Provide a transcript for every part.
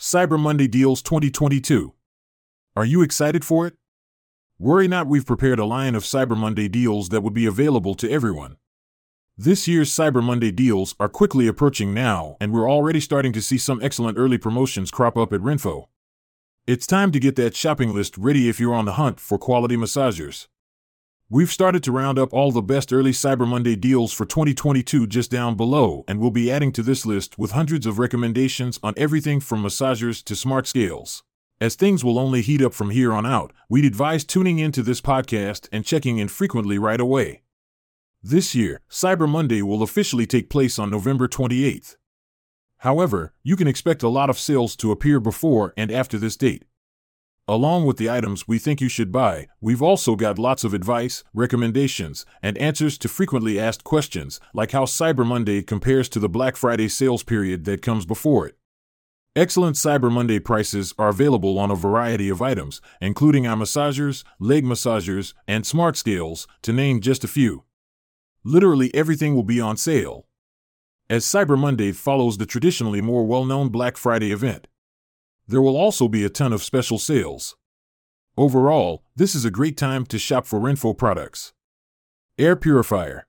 Cyber Monday Deals 2022. Are you excited for it? Worry not, we've prepared a line of Cyber Monday deals that would be available to everyone. This year's Cyber Monday deals are quickly approaching now, and we're already starting to see some excellent early promotions crop up at Renpho. It's time to get that shopping list ready if you're on the hunt for quality massagers. We've started to round up all the best early Cyber Monday deals for 2022 just down below, and we'll be adding to this list with hundreds of recommendations on everything from massagers to smart scales. As things will only heat up from here on out, we'd advise tuning into this podcast and checking in frequently right away. This year, Cyber Monday will officially take place on November 28th. However, you can expect a lot of sales to appear before and after this date. Along with the items we think you should buy, we've also got lots of advice, recommendations, and answers to frequently asked questions, like how Cyber Monday compares to the Black Friday sales period that comes before it. Excellent Cyber Monday prices are available on a variety of items, including eye massagers, leg massagers, and smart scales, to name just a few. Literally everything will be on sale. As Cyber Monday follows the traditionally more well known Black Friday event. There will also be a ton of special sales. Overall, this is a great time to shop for Renpho products. Air Purifier.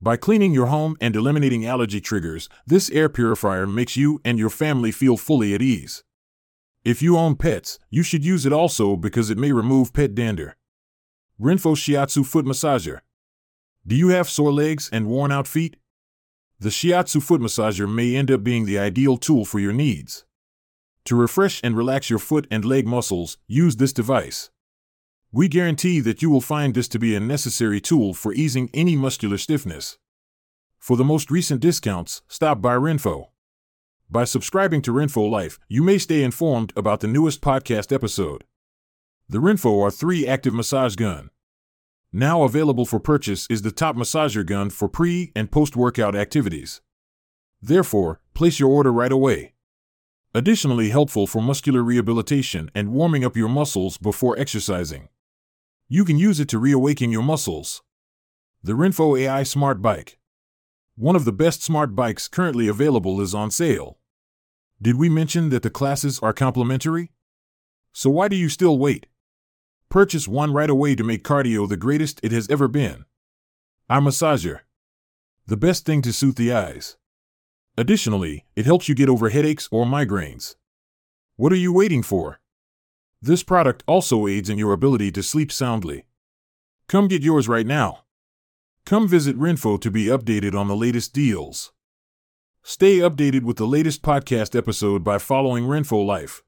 By cleaning your home and eliminating allergy triggers, this air purifier makes you and your family feel fully at ease. If you own pets, you should use it also because it may remove pet dander. Renpho Shiatsu Foot Massager. Do you have sore legs and worn out feet? The Shiatsu foot massager may end up being the ideal tool for your needs. To refresh and relax your foot and leg muscles, use this device. We guarantee that you will find this to be a necessary tool for easing any muscular stiffness. For the most recent discounts, stop by Renpho. By subscribing to Renpho Life, you may stay informed about the newest podcast episode. The Renpho R3 Active Massage Gun. Now available for purchase is the top massager gun for pre and post workout activities. Therefore, place your order right away. Additionally, helpful for muscular rehabilitation and warming up your muscles before exercising. You can use it to reawaken your muscles. The Renpho AI Smart Bike. One of the best smart bikes currently available is on sale. Did we mention that the classes are complimentary? So why do you still wait? Purchase one right away to make cardio the greatest it has ever been. Eye massager. The best thing to soothe the eyes. Additionally, it helps you get over headaches or migraines. What are you waiting for? This product also aids in your ability to sleep soundly. Come get yours right now. Come visit Renpho to be updated on the latest deals. Stay updated with the latest podcast episode by following Renpho Life.